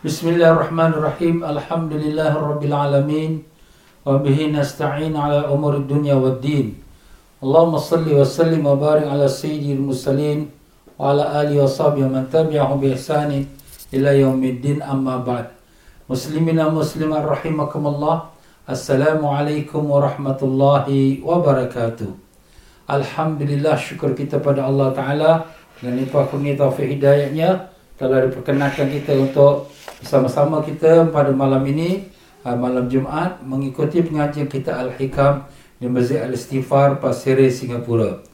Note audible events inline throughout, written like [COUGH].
بسم الله الرحمن الرحيم الحمد لله رب العالمين وبه نستعين على أمور الدنيا والدين اللهم صل وسلم وبارك على سيد المرسلين وعلى آله وصحبه ومن تبعهم بإحسان إلى يوم الدين أما بعد مسلمين مسلم رحمكم الله السلام عليكم ورحمة الله وبركاته الحمد لله شكر كتاب الله تعالى لنفاقني توفيق kurnia telah diperkenankan kita untuk bersama-sama kita pada malam ini uh, malam Jumaat mengikuti pengajian kita Al-Hikam di Masjid Al-Istighfar Pasir Singapura.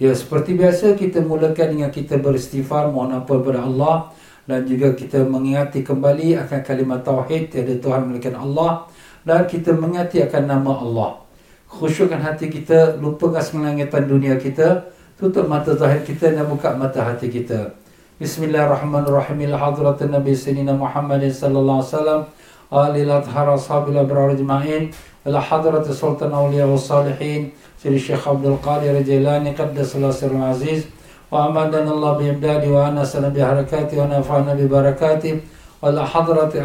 Ya seperti biasa kita mulakan dengan kita beristighfar mohon ampun kepada Allah dan juga kita mengingati kembali akan kalimat tauhid tiada Tuhan melainkan Allah dan kita mengingati akan nama Allah. Khusyukkan hati kita, lupakan selangitan dunia kita, tutup mata zahir kita dan buka mata hati kita. بسم الله الرحمن الرحيم لحضرة النبي سيدنا محمد صلى الله عليه وسلم آل الأطهار أصحاب الأبرار أجمعين إلى حضرة سلطان أولياء الصالحين سيد الشيخ عبد القادر الجيلاني قدس الله سر العزيز وأمدنا الله بإمدادي وأنسنا ببركاتي ونفعنا ببركاتي وإلى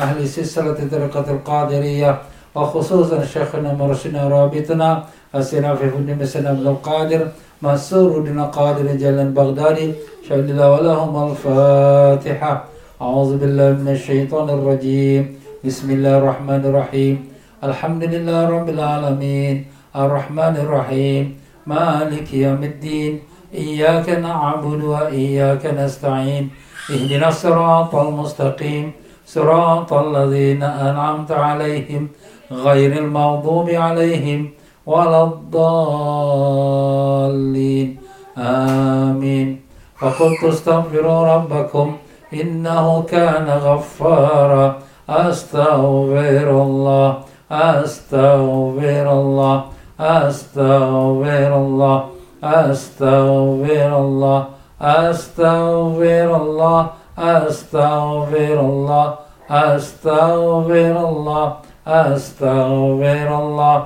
أهل سلسلة طريقة القادرية وخصوصا شيخنا مرشدنا رابطنا السنافي بن مسلم عبد القادر مسور بن قادر جل البغدادي شهد الله ولهم الفاتحة. أعوذ بالله من الشيطان الرجيم. بسم الله الرحمن الرحيم. الحمد لله رب العالمين. الرحمن الرحيم. مالك يوم الدين. إياك نعبد وإياك نستعين. اهدنا الصراط المستقيم. صراط الذين أنعمت عليهم غير المغضوب عليهم ولا الضالين. آمين. فقلت استغفروا ربكم إنه كان غفارا. أستغفر الله. أستغفر الله. أستغفر الله. أستغفر الله. أستغفر الله. أستغفر الله. أستغفر الله. أستغفر الله.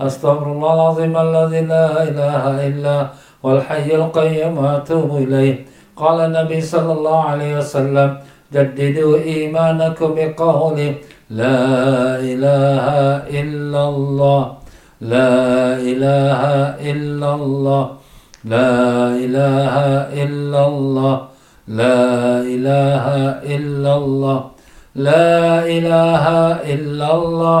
أستغفر الله العظيم الذي لا إله إلا والحي القيوم وأتوب إليه. قال النبي صلى الله عليه وسلم جددوا إيمانكم بقول لا إله إلا الله لا إله إلا الله لا إله إلا الله لا إله إلا الله لا إله إلا الله.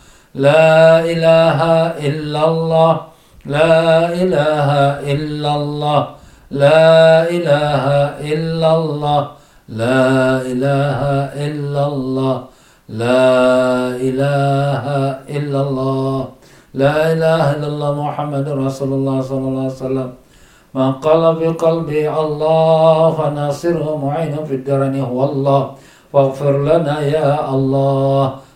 لا إله إلا الله لا إله إلا الله لا إله إلا الله لا إله إلا الله لا إله إلا الله لا إله إلا الله محمد رسول الله صلى الله عليه وسلم. من قال بقلبي الله فناصره معين في الدرن هو الله. واغفر لنا يا الله.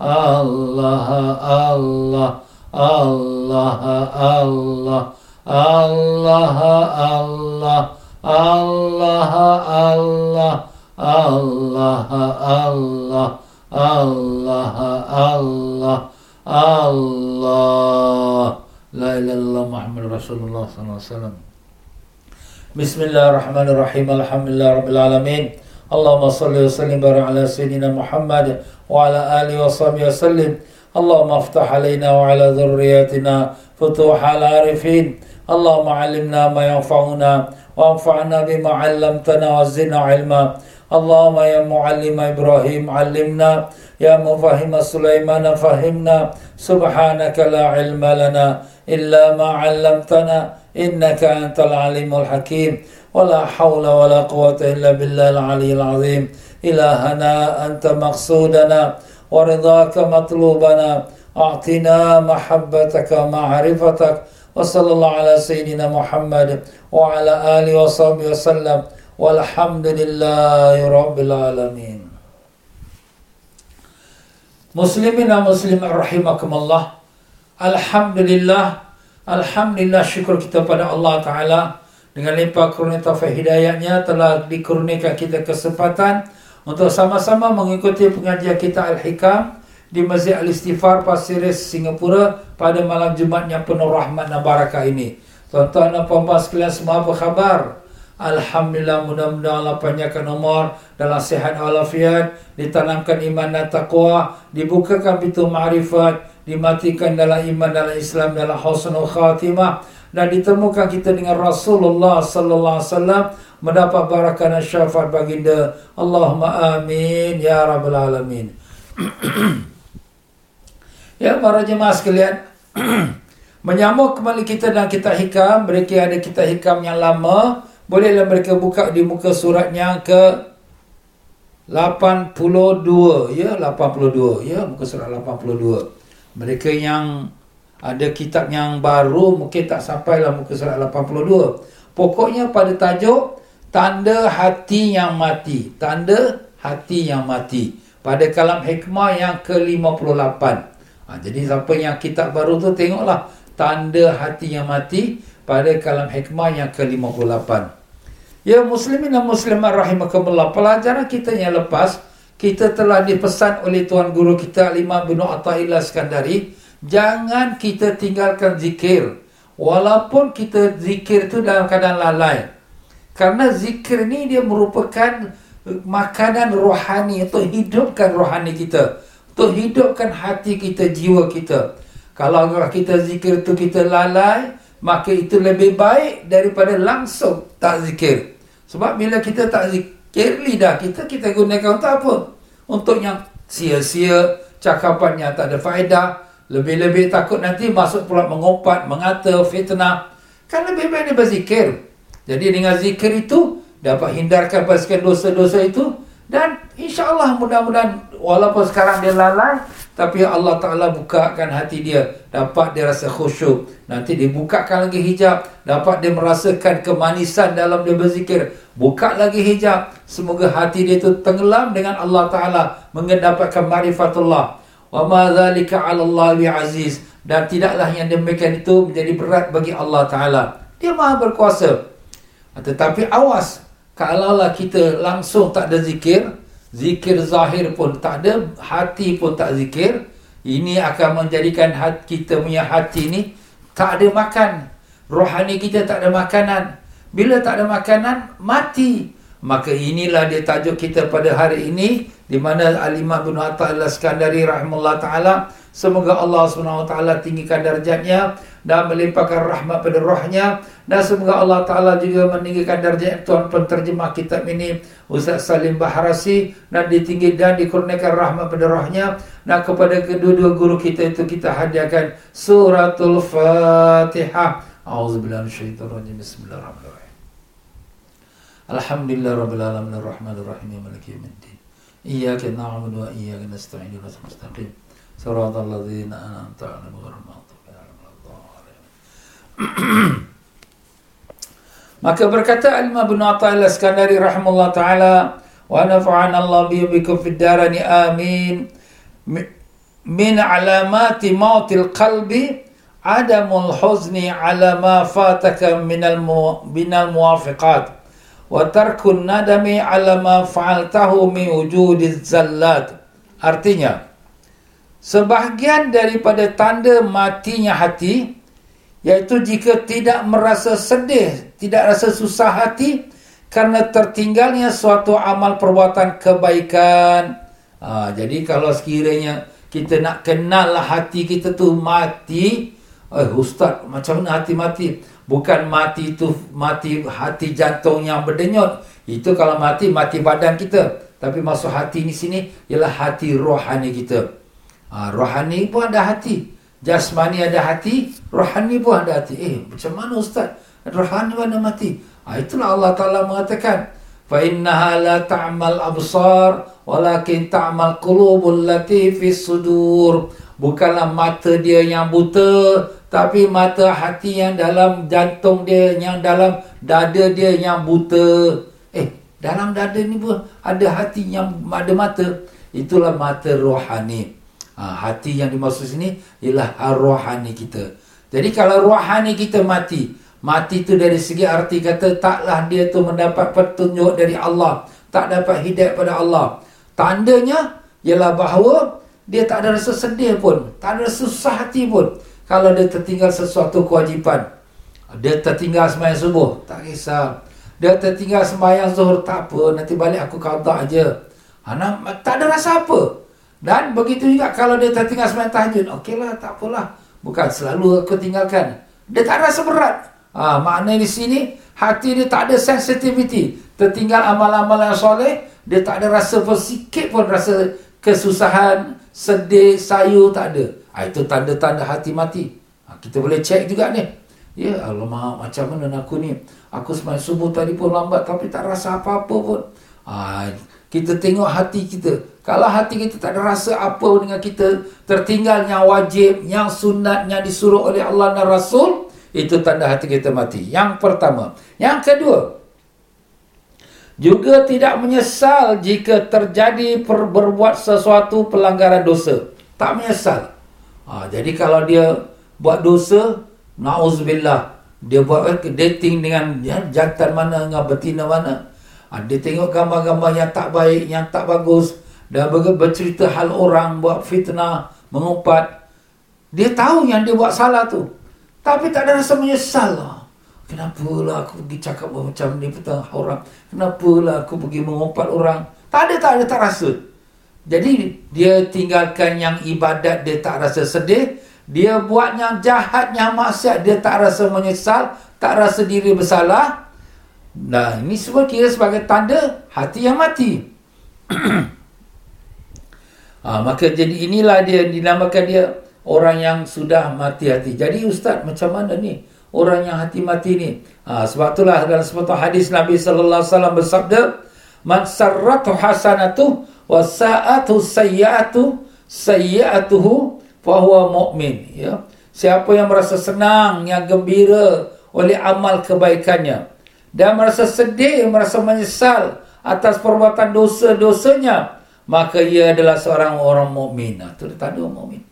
Allah Allah Allah Allah Allah Allah Allah Allah Allah Allah Allah Allah Allah La ilaha illallah Muhammad Rasulullah sallallahu alaihi wasallam Bismillahirrahmanirrahim Alhamdulillah Rabbil Alamin Allahumma salli wa sallim barik ala Sayyidina Muhammad Wa ala alihi wa sahbihi wa وعلى آله وصحبه وسلم. اللهم افتح علينا وعلى ذرياتنا فتوح العارفين اللهم علمنا ما ينفعنا وانفعنا بما علمتنا وزدنا علما. اللهم يا معلم إبراهيم علمنا يا مفهم سليمان فهمنا. سبحانك لا علم لنا إلا ما علمتنا إنك أنت العليم الحكيم. ولا حول ولا قوة إلا بالله العلي العظيم. إلهنا أنت مقصودنا ورضاك مطلوبنا. أعطنا محبتك معرفتك. وصلى الله على سيدنا محمد وعلى آله وصحبه وسلم. والحمد لله رب العالمين. مسلمين مسلم رحمكم الله الحمد لله الحمد لله شكر كتاب الله تعالى dengan limpah kurnia taufik hidayahnya telah dikurniakan kita kesempatan Untuk sama-sama mengikuti pengajian kita Al-Hikam Di Masjid Al-Istighfar Pasiris Singapura Pada malam Jumat yang penuh rahmat dan barakah ini Tuan-tuan dan puan-puan sekalian semua apa khabar? Alhamdulillah mudah-mudahan Allah panjangkan umur dalam sihat walafiat, ditanamkan iman dan taqwa, dibukakan pintu ma'rifat, dimatikan dalam iman dalam Islam dalam husnul khatimah dan ditemukan kita dengan Rasulullah sallallahu alaihi wasallam mendapat barakah dan syafaat baginda. Allahumma amin ya rabbal alamin. [CLEARS THROAT] ya para jemaah sekalian, [CLEARS THROAT] menyambung kembali kita dan kita hikam, mereka ada kita hikam yang lama. Bolehlah mereka buka di muka suratnya ke 82 ya 82 ya muka surat 82 mereka yang ada kitab yang baru mungkin tak sampai lah muka surat 82 pokoknya pada tajuk tanda hati yang mati tanda hati yang mati pada kalam hikmah yang ke-58 ha, jadi siapa yang kitab baru tu tengoklah tanda hati yang mati pada kalam hikmah yang ke-58. Ya muslimin dan muslimat rahimakumullah. Pelajaran kita yang lepas, kita telah dipesan oleh Tuan Guru kita Imam bin Atta'illah Skandari, jangan kita tinggalkan zikir. Walaupun kita zikir itu dalam keadaan lalai. Karena zikir ini dia merupakan makanan rohani untuk hidupkan rohani kita. Untuk hidupkan hati kita, jiwa kita. Kalau kita zikir itu kita lalai, maka itu lebih baik daripada langsung tak zikir. Sebab bila kita tak zikir lidah kita, kita gunakan untuk apa? Untuk yang sia-sia, cakapan yang tak ada faedah, lebih-lebih takut nanti masuk pula mengumpat, mengata, fitnah. Kan lebih baik dia berzikir. Jadi dengan zikir itu, dapat hindarkan pasukan dosa-dosa itu. Dan insyaAllah mudah-mudahan walaupun sekarang dia lalai, tapi Allah Ta'ala bukakan hati dia. Dapat dia rasa khusyuk. Nanti dibukakan lagi hijab. Dapat dia merasakan kemanisan dalam dia berzikir. Buka lagi hijab. Semoga hati dia itu tenggelam dengan Allah Ta'ala. Mendapatkan marifatullah. Wa ma dhalika ala Allah aziz. Dan tidaklah yang demikian itu menjadi berat bagi Allah Ta'ala. Dia maha berkuasa. Tetapi awas. Kalau kita langsung tak ada zikir. Zikir zahir pun tak ada, hati pun tak zikir. Ini akan menjadikan hati kita punya hati ni tak ada makan. Rohani kita tak ada makanan. Bila tak ada makanan, mati. Maka inilah dia tajuk kita pada hari ini di mana Alimah bin Hatta al-Skandari rahimahullah ta'ala Semoga Allah SWT tinggikan darjatnya dan melimpahkan rahmat pada rohnya. Dan semoga Allah Ta'ala juga meninggikan darjat tuan penterjemah kitab ini. Ustaz Salim Baharasi. Dan ditinggi dan dikurniakan rahmat pada rohnya. Dan kepada kedua-dua guru kita itu kita hadiahkan suratul fatihah. A'udzubillahiminasyaitanirrajim. Bismillahirrahmanirrahim. الحمد لله رب العالمين الرحمن الرحيم مالك يوم الدين إياك نعبد وإياك نستعين صراط مستقيم صراط الذين أنعمت عليهم غير المغضوب عليهم ولا الضالين Maka berkata Alimah bin Atta'il Iskandari rahimahullah ta'ala wa nafa'an Allah bihi bikum fid darani amin min alamati mautil qalbi adamul huzni ala ma fataka minal, mu, minal muwafiqat wa tarkun nadami ala ma fa'altahu min wujudiz zallat artinya Sebahagian daripada tanda matinya hati iaitu jika tidak merasa sedih, tidak rasa susah hati kerana tertinggalnya suatu amal perbuatan kebaikan. Ha, jadi kalau sekiranya kita nak kenal lah hati kita tu mati, eh ustaz macam mana hati mati? bukan mati tu mati hati jantung yang berdenyut. Itu kalau mati mati badan kita. Tapi masuk hati ni sini ialah hati rohani kita. Ha, rohani pun ada hati. Jasmani ada hati rohani pun ada hati. Eh macam mana ustaz? Rohani mana mati. Ha, itulah Allah Taala mengatakan fa innaha la ta'mal absar walakin ta'mal qulubul latifis sudur. Bukanlah mata dia yang buta. Tapi mata hati yang dalam jantung dia. Yang dalam dada dia yang buta. Eh, dalam dada ni pun ada hati yang ada mata. Itulah mata rohani. Ha, hati yang dimaksud sini ialah rohani kita. Jadi kalau rohani kita mati, mati tu dari segi arti kata taklah dia tu mendapat petunjuk dari Allah, tak dapat hidayah pada Allah. Tandanya ialah bahawa dia tak ada rasa sedih pun, tak ada susah hati pun kalau dia tertinggal sesuatu kewajipan. Dia tertinggal sembahyang subuh, tak kisah. Dia tertinggal sembahyang zuhur, tak apa, nanti balik aku qada aja. Ha, tak ada rasa apa. Dan begitu juga kalau dia tertinggal sembahyang tahajud, okeylah, tak apalah. Bukan selalu aku tinggalkan. Dia tak rasa berat. Ha, makna di sini, hati dia tak ada sensitivity. Tertinggal amal-amal yang soleh, dia tak ada rasa pun sikit pun rasa kesusahan, sedih, sayu, tak ada. Ha, itu tanda-tanda hati mati. Ha, kita boleh cek juga ni. Ya, Allah macam mana aku ni? Aku sembahyang subuh tadi pun lambat tapi tak rasa apa-apa pun. Ha, kita tengok hati kita. Kalau hati kita tak ada rasa apa dengan kita, tertinggal yang wajib, yang sunat, yang disuruh oleh Allah dan Rasul, itu tanda hati kita mati. Yang pertama. Yang kedua, juga tidak menyesal jika terjadi per, berbuat sesuatu pelanggaran dosa. Tak menyesal. Ha, jadi kalau dia buat dosa, na'uzubillah, dia buat dating dengan jantan mana, dengan betina mana, Ha, dia tengok gambar-gambar yang tak baik, yang tak bagus. Dan bercerita hal orang buat fitnah, mengumpat. Dia tahu yang dia buat salah tu. Tapi tak ada rasa menyesal lah. Kenapalah aku pergi cakap macam ni petang orang. Kenapalah aku pergi mengumpat orang. Tak ada, tak ada, tak rasa. Jadi dia tinggalkan yang ibadat, dia tak rasa sedih. Dia buat yang jahat, yang maksiat, dia tak rasa menyesal. Tak rasa diri bersalah. Nah, ini semua kira sebagai tanda hati yang mati. ha, [CLEARS THROAT] maka jadi inilah dia dinamakan dia orang yang sudah mati hati. Jadi ustaz macam mana ni orang yang hati mati ni? Ha, sebab itulah dalam sebuah hadis Nabi sallallahu alaihi wasallam bersabda, "Man sarratu hasanatu wa sa'atu sayyi'atu sayyi'atuhu fa huwa mu'min." Ya. Siapa yang merasa senang, yang gembira oleh amal kebaikannya, dan merasa sedih, merasa menyesal atas perbuatan dosa-dosanya, maka ia adalah seorang orang mukmin. Itu dia tanda mukmin.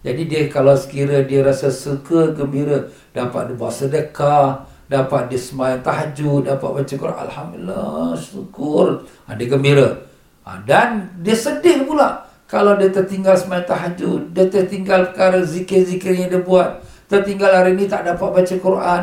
Jadi dia kalau sekira dia rasa suka, gembira, dapat dia buat sedekah, dapat dia sembahyang tahajud, dapat baca Quran, Alhamdulillah, syukur. Ha, dia gembira. Ha, dan dia sedih pula kalau dia tertinggal sembahyang tahajud, dia tertinggal perkara zikir-zikir yang dia buat, tertinggal hari ini tak dapat baca Quran,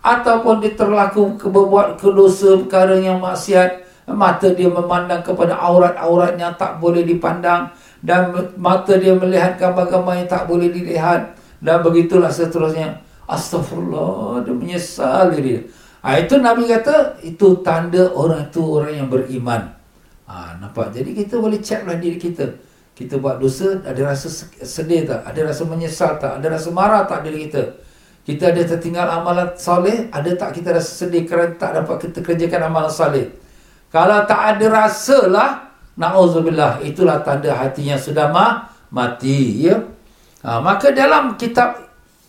ataupun dia terlaku berbuat kedosa perkara yang maksiat mata dia memandang kepada aurat-aurat yang tak boleh dipandang dan mata dia melihat gambar-gambar yang tak boleh dilihat. Dan begitulah seterusnya. Astagfirullah dia menyesal dia. Ha, itu Nabi kata itu tanda orang itu orang yang beriman. Ha, nampak? Jadi kita boleh ceklah diri kita. Kita buat dosa ada rasa sedih tak? Ada rasa menyesal tak? Ada rasa marah tak diri kita? Kita ada tertinggal amalan soleh, ada tak kita rasa sedih kerana tak dapat kita kerjakan amalan soleh? Kalau tak ada rasa lah, na'udzubillah, itulah tanda hatinya sudah ma mati. Ya? Ha, maka dalam kitab,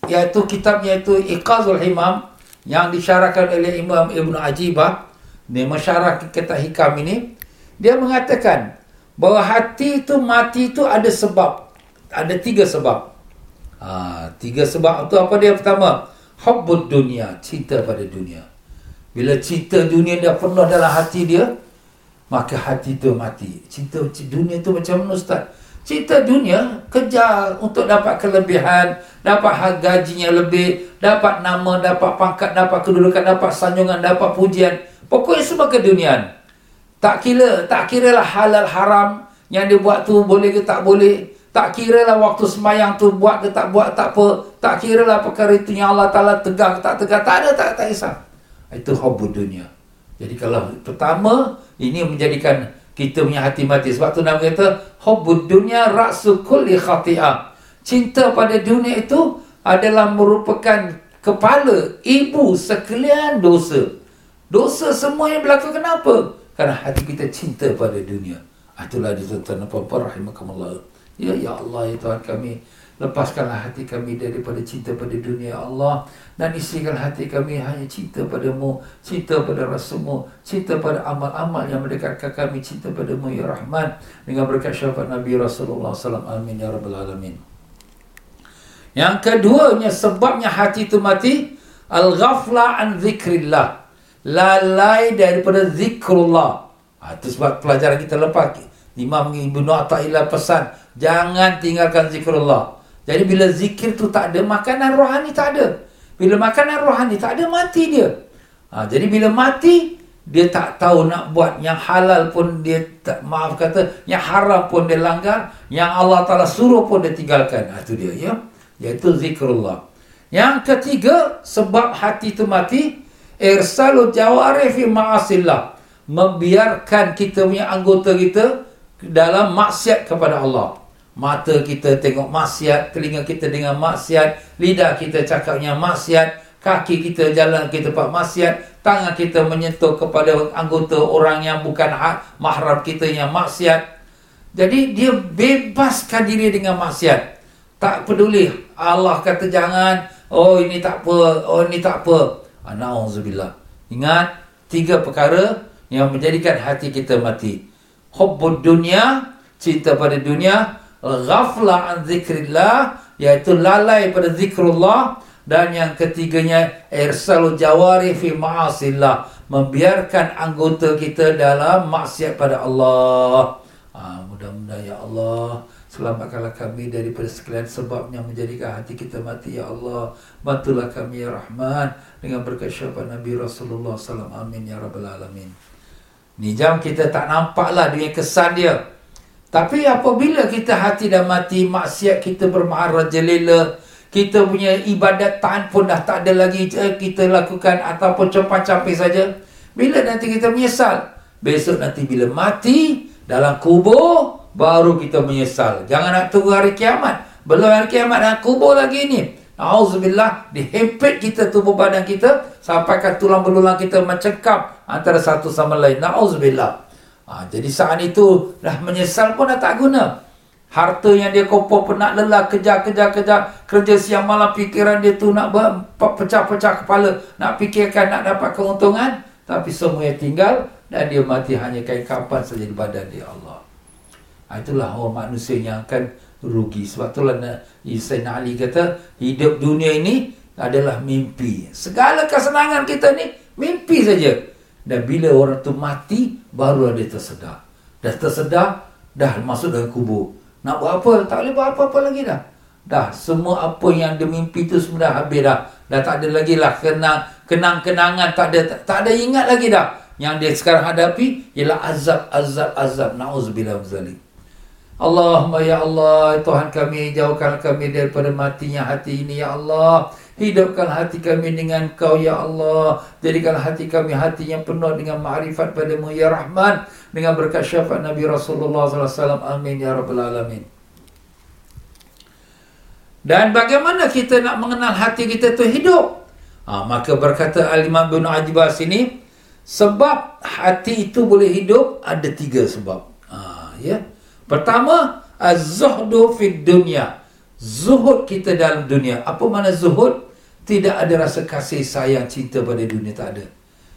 iaitu kitab iaitu Iqazul Himam, yang disyarahkan oleh Imam Ibn Ajibah, ni masyarah kitab hikam ini, dia mengatakan bahawa hati itu mati itu ada sebab. Ada tiga sebab. Ha, tiga sebab tu apa dia pertama? Hubbud dunia, cinta pada dunia. Bila cinta dunia dah penuh dalam hati dia, maka hati tu mati. Cinta dunia tu macam mana Ustaz? Cinta dunia, kejar untuk dapat kelebihan, dapat gajinya lebih, dapat nama, dapat pangkat, dapat kedudukan, dapat sanjungan, dapat pujian. Pokoknya semua keduniaan. Tak kira, tak kira lah halal haram yang dia buat tu boleh ke tak boleh. Tak kira lah waktu semayang tu buat ke tak buat, tak apa. Tak kira lah perkara itu yang Allah Ta'ala tegar ke tak tegar. Tak ada, tak, tak kisah. Itu hubud dunia. Jadi kalau pertama, ini menjadikan kita punya hati mati. Sebab tu nama kata, Hubbud dunia ra'su kulli khati'ah. Cinta pada dunia itu adalah merupakan kepala, ibu sekalian dosa. Dosa semua yang berlaku kenapa? Kerana hati kita cinta pada dunia. Itulah dituntun apa-apa rahimahkamullah. Ya, ya Allah, ya Tuhan kami. Lepaskanlah hati kami daripada cinta pada dunia Allah dan isikan hati kami hanya cinta padamu, cinta pada Rasulmu, cinta pada amal-amal yang mendekatkan kami cinta padamu ya Rahman dengan berkat syafaat Nabi Rasulullah SAW. Amin ya Rabbal Alamin. Yang keduanya sebabnya hati itu mati al-ghafla an zikrillah. Lalai daripada zikrullah. Ha, itu sebab pelajaran kita lepas. Imam Ibn Atta'illah pesan, jangan tinggalkan zikrullah. Jadi bila zikir tu tak ada, makanan rohani tak ada. Bila makanan rohani tak ada, mati dia. Ha, jadi bila mati, dia tak tahu nak buat yang halal pun dia tak, maaf kata, yang haram pun dia langgar, yang Allah Ta'ala suruh pun dia tinggalkan. Ha, itu dia, ya. Iaitu zikrullah. Yang ketiga, sebab hati itu mati, irsalu jawarifi ma'asillah. Membiarkan kita punya anggota kita dalam maksiat kepada Allah. Mata kita tengok maksiat, telinga kita dengar maksiat, lidah kita cakapnya maksiat, kaki kita jalan kita buat maksiat, tangan kita menyentuh kepada anggota orang yang bukan hak mahram kita yang maksiat. Jadi dia bebaskan diri dengan maksiat. Tak peduli Allah kata jangan, oh ini tak apa, oh ini tak apa. Anaudzubillah. Ingat tiga perkara yang menjadikan hati kita mati. Hubbud dunia, cinta pada dunia, ghafla an zikrillah iaitu lalai pada zikrullah dan yang ketiganya irsalu jawari fi ma'asillah membiarkan anggota kita dalam maksiat pada Allah. Ha, mudah-mudahan ya Allah selamatkanlah kami daripada sekalian sebab yang menjadikan hati kita mati ya Allah. Bantulah kami ya Rahman dengan berkat syafaat Nabi Rasulullah sallallahu amin ya rabbal alamin. Ni jam kita tak nampaklah dengan kesan dia. Tapi apabila kita hati dah mati, maksiat kita bermarah jelila, kita punya ibadat taat pun dah tak ada lagi eh, kita lakukan ataupun campak-campik saja. Bila nanti kita menyesal? Besok nanti bila mati dalam kubur, baru kita menyesal. Jangan nak tunggu hari kiamat. Belum hari kiamat dalam kubur lagi ni. Auzubillah, dihempit kita tubuh badan kita sampai ke tulang belulang kita mencekap antara satu sama lain. Nauzubillah. Ha, jadi saat itu dah menyesal pun dah tak guna. Harta yang dia kumpul penat lelah kejar kejar kejar kerja siang malam fikiran dia tu nak pecah-pecah kepala nak fikirkan nak dapat keuntungan tapi semua yang tinggal dan dia mati hanya kain kapan saja di badan dia Allah. Ha, itulah orang manusia yang akan rugi. Sebab itulah Sayyidina Ali kata hidup dunia ini adalah mimpi. Segala kesenangan kita ni mimpi saja. Dan bila orang tu mati, baru dia tersedar. Dah tersedar, dah masuk dalam kubur. Nak buat apa? Tak boleh buat apa-apa lagi dah. Dah, semua apa yang dia mimpi tu semua dah habis dah. Dah tak ada lagi lah kenang, kenang-kenangan. Tak ada, tak, tak ada ingat lagi dah. Yang dia sekarang hadapi ialah azab, azab, azab. Na'udzubillah zalim. Allahumma ya Allah, Tuhan kami, jauhkan kami daripada matinya hati ini, ya Allah. Hidupkan hati kami dengan kau ya Allah. Jadikan hati kami hati yang penuh dengan ma'rifat padamu ya Rahman. Dengan berkat syafaat Nabi Rasulullah SAW Amin ya Rabbal Alamin. Dan bagaimana kita nak mengenal hati kita itu hidup? Ha, Maka berkata Al-Imam bin Ajibas ini Sebab hati itu boleh hidup Ada tiga sebab. Ha, ya. Pertama Az-zuhdu fid dunya Zuhud kita dalam dunia Apa mana zuhud? Tidak ada rasa kasih sayang cinta pada dunia tak ada.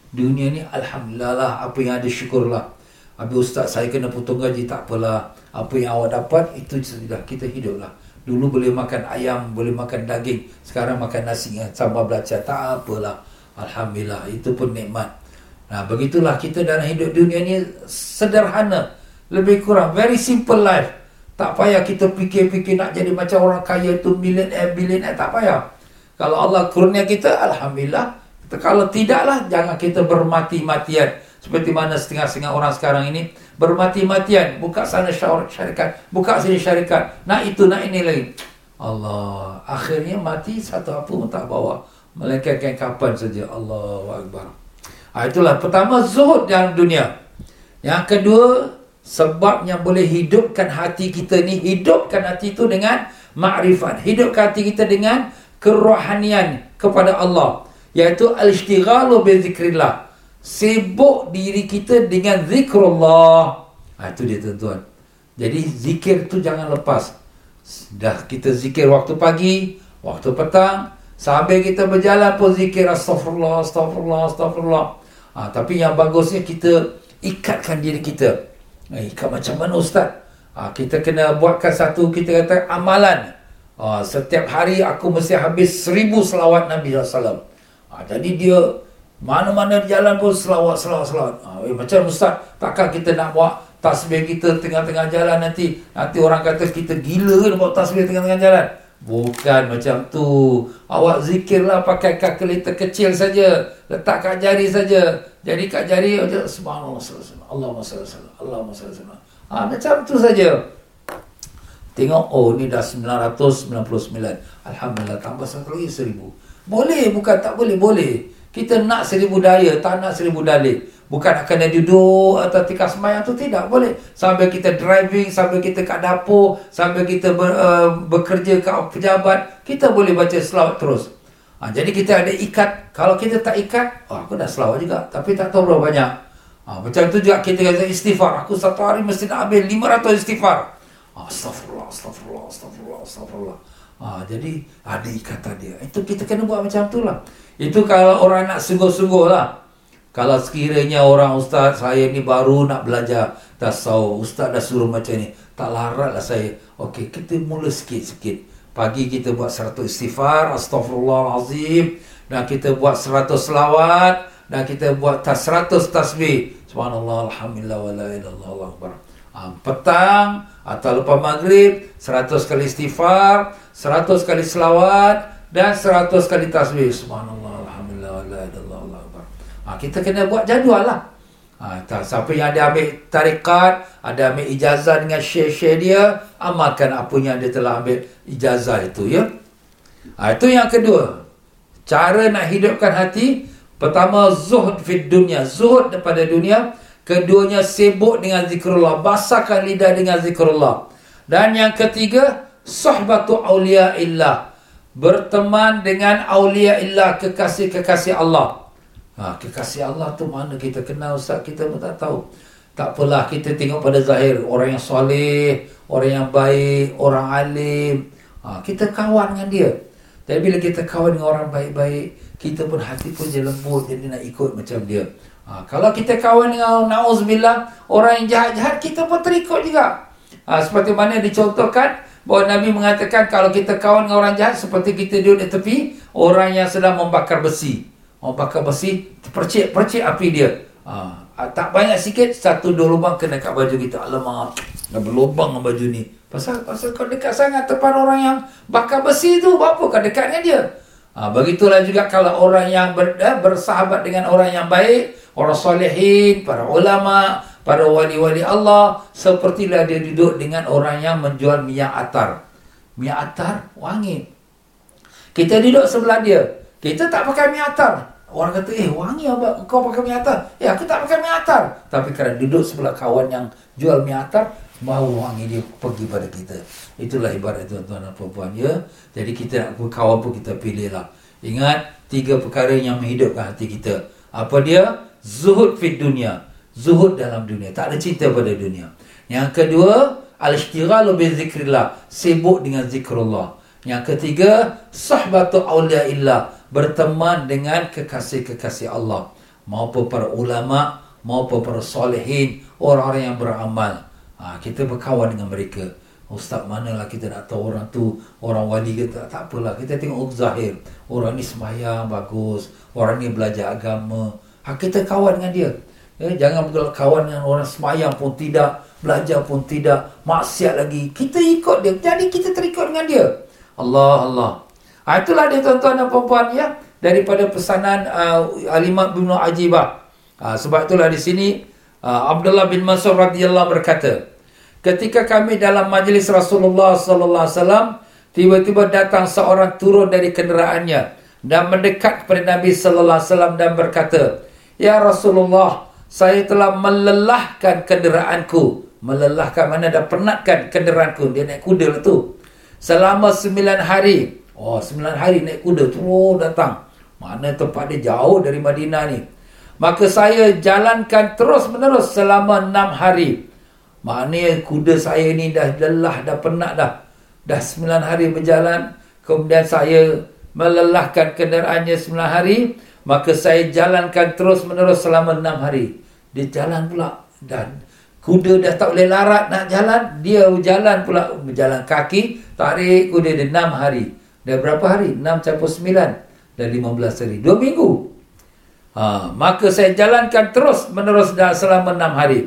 Dunia ni alhamdulillah lah apa yang ada syukurlah. Habis ustaz saya kena potong gaji tak apalah. Apa yang awak dapat itu sudah kita hiduplah. Dulu boleh makan ayam, boleh makan daging. Sekarang makan nasi sambal belacan. Tak apalah. Alhamdulillah. Itu pun nikmat. Nah, begitulah kita dalam hidup dunia ni sederhana. Lebih kurang. Very simple life. Tak payah kita fikir-fikir nak jadi macam orang kaya tu bilion bilion eh tak payah. Kalau Allah kurnia kita, Alhamdulillah. Kalau tidaklah, jangan kita bermati-matian. Seperti mana setengah-setengah orang sekarang ini bermati-matian. Buka sana syarikat, buka sini syarikat. Nak itu, nak ini lagi. Allah. Akhirnya mati satu apa pun tak bawa. Melainkan kapan saja. Allah Akbar. Ha, itulah pertama zuhud dalam dunia. Yang kedua, sebab yang boleh hidupkan hati kita ni, hidupkan hati itu dengan makrifat. Hidupkan hati kita dengan kerohanian kepada Allah iaitu al-ishtighalu bi zikrillah. Sibuk diri kita dengan zikrullah. Ha, itu dia tuan-tuan. Jadi zikir tu jangan lepas. Dah kita zikir waktu pagi waktu petang sampai kita berjalan pun zikir astagfirullah astagfirullah astagfirullah. Ha, tapi yang bagusnya kita ikatkan diri kita ha, ikat macam mana ustaz ha, kita kena buatkan satu kita kata amalan Ha, setiap hari aku mesti habis seribu selawat Nabi SAW. Ha, jadi dia mana-mana jalan pun selawat, selawat, selawat. Ha, eh, macam Ustaz, takkan kita nak buat tasbih kita tengah-tengah jalan nanti. Nanti orang kata kita gila nak buat tasbih tengah-tengah jalan. Bukan macam tu. Awak zikirlah pakai kalkulator kecil saja. Letak kat jari saja. Jadi kat jari, subhanallah, Allah sallallahu Allah sallallahu Ha, macam tu saja. Tengok, oh ni dah 999. Alhamdulillah, tambah satu lagi seribu. Boleh, bukan tak boleh, boleh. Kita nak seribu daya, tak nak seribu dalih. Bukan kena duduk atau tika semayang tu, tidak. Boleh. Sambil kita driving, sambil kita kat dapur, sambil kita ber, uh, bekerja kat pejabat, kita boleh baca selawat terus. Ha, jadi kita ada ikat. Kalau kita tak ikat, oh, aku dah selawat juga. Tapi tak tahu berapa banyak. Ha, macam tu juga kita kata istighfar. Aku satu hari mesti nak ambil 500 istighfar. Astagfirullah, astagfirullah, astagfirullah, astagfirullah. Ha, jadi ada ikatan dia. Itu kita kena buat macam tu lah. Itu kalau orang nak sungguh-sungguh lah. Kalau sekiranya orang ustaz saya ni baru nak belajar tasawuf. Ustaz dah suruh macam ni. Tak larat lah saya. Okey, kita mula sikit-sikit. Pagi kita buat seratus istighfar. Astagfirullahalazim. Dan kita buat seratus selawat. Dan kita buat seratus tasbih. Subhanallah, Alhamdulillah, wa la ilallah, Allah. Ha, petang atau lepas maghrib 100 kali istighfar 100 kali selawat dan 100 kali tasbih subhanallah ha, kita kena buat jadual lah ha, tak, siapa yang ada ambil tarikat ada ambil ijazah dengan syekh-syekh dia amalkan apa yang dia telah ambil ijazah itu ya ha, itu yang kedua cara nak hidupkan hati pertama zuhud fid dunia zuhud daripada dunia Keduanya sibuk dengan zikrullah. Basahkan lidah dengan zikrullah. Dan yang ketiga, sohbatu awliya illah. Berteman dengan awliya illah, kekasih-kekasih Allah. Ha, kekasih Allah tu mana kita kenal Ustaz? Kita pun tak tahu. Tak apalah, kita tengok pada zahir. Orang yang soleh, orang yang baik, orang alim. Ha, kita kawan dengan dia. Tapi bila kita kawan dengan orang baik-baik, kita pun hati pun je lembut, jadi nak ikut macam dia. Ha, kalau kita kawan dengan na'udzubillah orang yang jahat-jahat kita pun terikut juga. Ha, seperti mana dicontohkan bahawa Nabi mengatakan kalau kita kawan dengan orang jahat seperti kita duduk di tepi orang yang sedang membakar besi. Membakar besi, percik-percik api dia. Ha, tak banyak sikit satu dua lubang kena kat baju kita. Alamak, dah berlubang baju ni. Pasal pasal kau dekat sangat depan orang yang bakar besi tu, apa kau dekat dengan dia? Ha, begitulah juga kalau orang yang ber, eh, bersahabat dengan orang yang baik, orang solehin, para ulama, para wali-wali Allah sepertilah dia duduk dengan orang yang menjual minyak atar. Minyak atar wangi. Kita duduk sebelah dia. Kita tak pakai minyak atar. Orang kata, eh wangi apa? Kau pakai minyak atar? Ya, aku tak pakai minyak atar. Tapi kerana duduk sebelah kawan yang jual minyak atar, mahu wangi dia pergi pada kita. Itulah ibarat tuan-tuan dan puan ya. Jadi kita nak kawan pun kita pilih lah. Ingat, tiga perkara yang menghidupkan hati kita. Apa dia? zuhud fit dunia zuhud dalam dunia tak ada cinta pada dunia yang kedua al-ishtighalu bi zikrillah sibuk dengan zikrullah yang ketiga sahbatu aulia illah berteman dengan kekasih-kekasih Allah maupun para ulama maupun para solehin orang-orang yang beramal ha, kita berkawan dengan mereka Ustaz manalah kita nak tahu orang tu Orang wali ke tak, tak apalah Kita tengok zahir Orang ni semayang bagus Orang ni belajar agama Ha, kita kawan dengan dia. Ya, jangan kawan dengan orang semayang pun tidak. belajar pun tidak, maksiat lagi. Kita ikut dia. Jadi kita terikut dengan dia. Allah Allah. Ha, itulah dia tuan-tuan dan puan ya daripada pesanan uh, Alimah bin Ajibah. Ha, sebab itulah di sini uh, Abdullah bin Mas'ud radhiyallahu berkata, ketika kami dalam majlis Rasulullah sallallahu alaihi wasallam, tiba-tiba datang seorang turun dari kenderaannya dan mendekat kepada Nabi sallallahu alaihi wasallam dan berkata, "Ya Rasulullah, saya telah melelahkan kenderaanku." Melelahkan mana dah penatkan kenderaanku. Dia naik kuda lah tu. Selama sembilan hari. Oh, sembilan hari naik kuda terus datang. Mana tempat dia jauh dari Madinah ni. Maka saya jalankan terus menerus selama enam hari. Maknanya kuda saya ni dah lelah, dah penat dah. Dah sembilan hari berjalan. Kemudian saya melelahkan kenderaannya sembilan hari. Maka saya jalankan terus menerus selama enam hari. Dia jalan pula. Dan Kuda dah tak boleh larat nak jalan, dia jalan pula berjalan kaki, tarik kuda dia 6 hari. Dah berapa hari? 6 campur 9 dan 15 hari. 2 minggu. Ha, maka saya jalankan terus menerus dah selama 6 hari.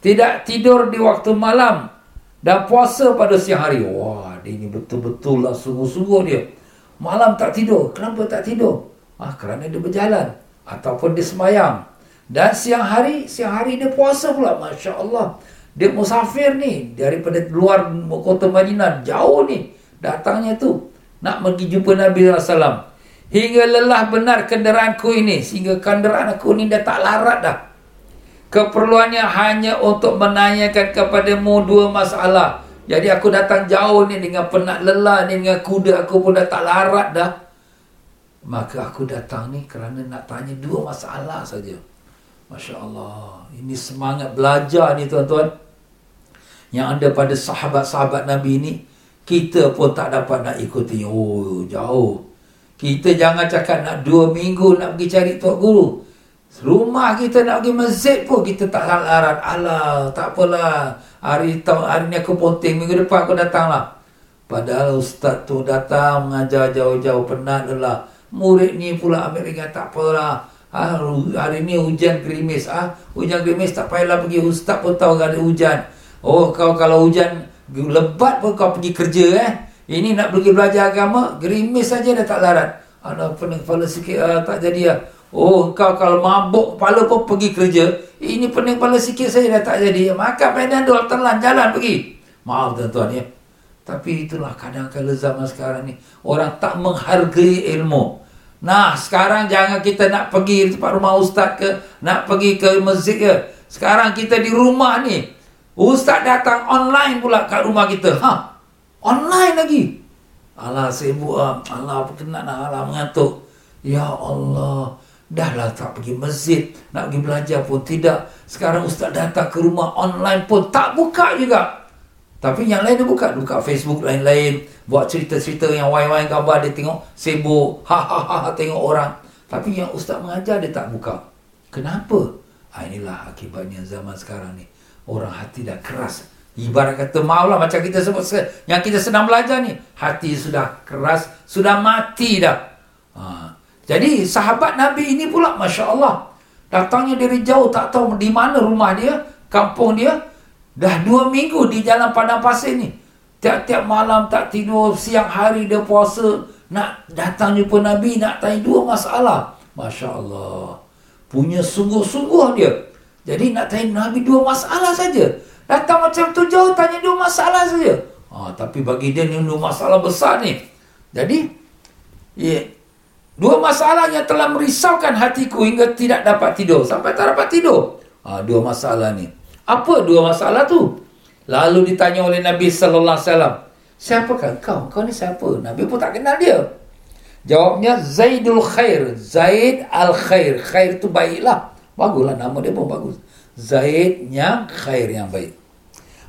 Tidak tidur di waktu malam dan puasa pada siang hari. Wah, dia ni betul-betul lah sungguh-sungguh dia. Malam tak tidur. Kenapa tak tidur? Ah, kerana dia berjalan ataupun dia semayang. Dan siang hari, siang hari dia puasa pula. Masya Allah. Dia musafir ni. Daripada luar kota Madinah. Jauh ni. Datangnya tu. Nak pergi jumpa Nabi SAW. Hingga lelah benar kenderaanku ini. Sehingga kenderaan aku ni dah tak larat dah. Keperluannya hanya untuk menanyakan kepadamu dua masalah. Jadi aku datang jauh ni dengan penat lelah ni. Dengan kuda aku pun dah tak larat dah. Maka aku datang ni kerana nak tanya dua masalah saja. Masya Allah. Ini semangat belajar ni tuan-tuan. Yang ada pada sahabat-sahabat Nabi ni. Kita pun tak dapat nak ikuti. Oh, jauh. Kita jangan cakap nak dua minggu nak pergi cari Tok Guru. Rumah kita nak pergi masjid pun kita tak larat. Alah, tak apalah. Hari, hari ni aku ponting. Minggu depan aku datang lah. Padahal ustaz tu datang mengajar jauh-jauh penat lah. Murid ni pula ambil ringan tak apalah. Ha, hari ni hujan gerimis. Ah, hujan gerimis tak payahlah pergi ustaz pun tahu ada hujan. Oh, kau kalau hujan lebat pun kau pergi kerja eh. Ini nak pergi belajar agama, gerimis saja dah tak larat. Ada pening kepala sikit uh, tak jadi ah. Oh, kau kalau mabuk kepala pun pergi kerja. Ini pening kepala sikit saja dah tak jadi. Maka penandol telan jalan pergi. Maaf tuan-tuan ya. Tapi itulah kadang-kadang zaman sekarang ni. Orang tak menghargai ilmu. Nah, sekarang jangan kita nak pergi tempat rumah ustaz ke, nak pergi ke masjid ke. Sekarang kita di rumah ni. Ustaz datang online pula kat rumah kita. Ha? Online lagi. Alah sibuk ah. Alah penat nak alah mengantuk. Ya Allah. Dah lah tak pergi masjid. Nak pergi belajar pun tidak. Sekarang ustaz datang ke rumah online pun tak buka juga. Tapi yang lain dia buka. Buka Facebook lain-lain. Buat cerita-cerita yang wain-wain gambar dia tengok. Sibuk. Ha ha ha, ha tengok orang. Tapi yang ustaz mengajar dia tak buka. Kenapa? Ha, inilah akibatnya zaman sekarang ni. Orang hati dah keras. Ibarat kata maulah macam kita sebut yang kita sedang belajar ni. Hati sudah keras. Sudah mati dah. Ha. Jadi sahabat Nabi ini pula Masya Allah. Datangnya dari jauh tak tahu di mana rumah dia. Kampung dia. Dah dua minggu di jalan padang pasir ni. Tiap-tiap malam tak tidur, siang hari dia puasa. Nak datang jumpa Nabi, nak tanya dua masalah. Masya Allah. Punya sungguh-sungguh dia. Jadi nak tanya Nabi dua masalah saja. Datang macam tu jauh, tanya dua masalah saja. Ha, tapi bagi dia ni dua masalah besar ni. Jadi, ya, dua masalah yang telah merisaukan hatiku hingga tidak dapat tidur. Sampai tak dapat tidur. Ha, dua masalah ni. Apa dua masalah tu? Lalu ditanya oleh Nabi sallallahu alaihi wasallam, "Siapakah kau? Kau ni siapa?" Nabi pun tak kenal dia. Jawabnya Zaidul Khair. Zaid Al-Khair. Khair tu baiklah. Baguslah nama dia pun bagus. Zaid yang khair yang baik.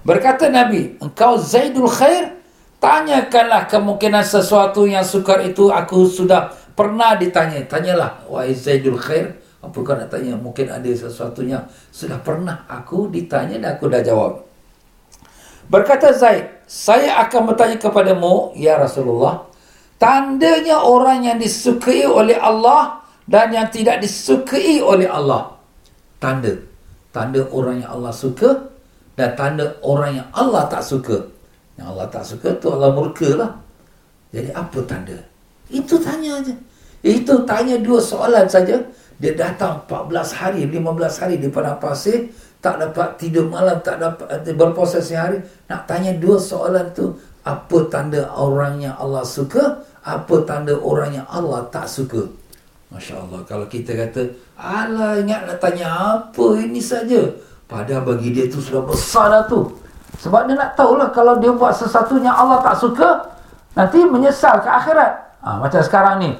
Berkata Nabi, engkau Zaidul Khair? Tanyakanlah kemungkinan sesuatu yang sukar itu aku sudah pernah ditanya. Tanyalah, wahai Zaidul Khair, apa kau nak tanya? Mungkin ada sesuatu yang sudah pernah aku ditanya dan aku dah jawab. Berkata Zaid, saya akan bertanya kepadamu, Ya Rasulullah, tandanya orang yang disukai oleh Allah dan yang tidak disukai oleh Allah. Tanda. Tanda orang yang Allah suka dan tanda orang yang Allah tak suka. Yang Allah tak suka tu Allah murka lah. Jadi apa tanda? Itu tanya aja. Itu tanya dua soalan saja. Dia datang 14 hari, 15 hari di padang pasir, tak dapat tidur malam, tak dapat eh, berpuasa sehari. Nak tanya dua soalan tu, apa tanda orang yang Allah suka, apa tanda orang yang Allah tak suka. Masya Allah, kalau kita kata, Alah ingat nak tanya apa ini saja. Padahal bagi dia tu sudah besar dah tu. Sebab dia nak tahulah kalau dia buat sesuatu yang Allah tak suka, nanti menyesal ke akhirat. Ha, macam sekarang ni,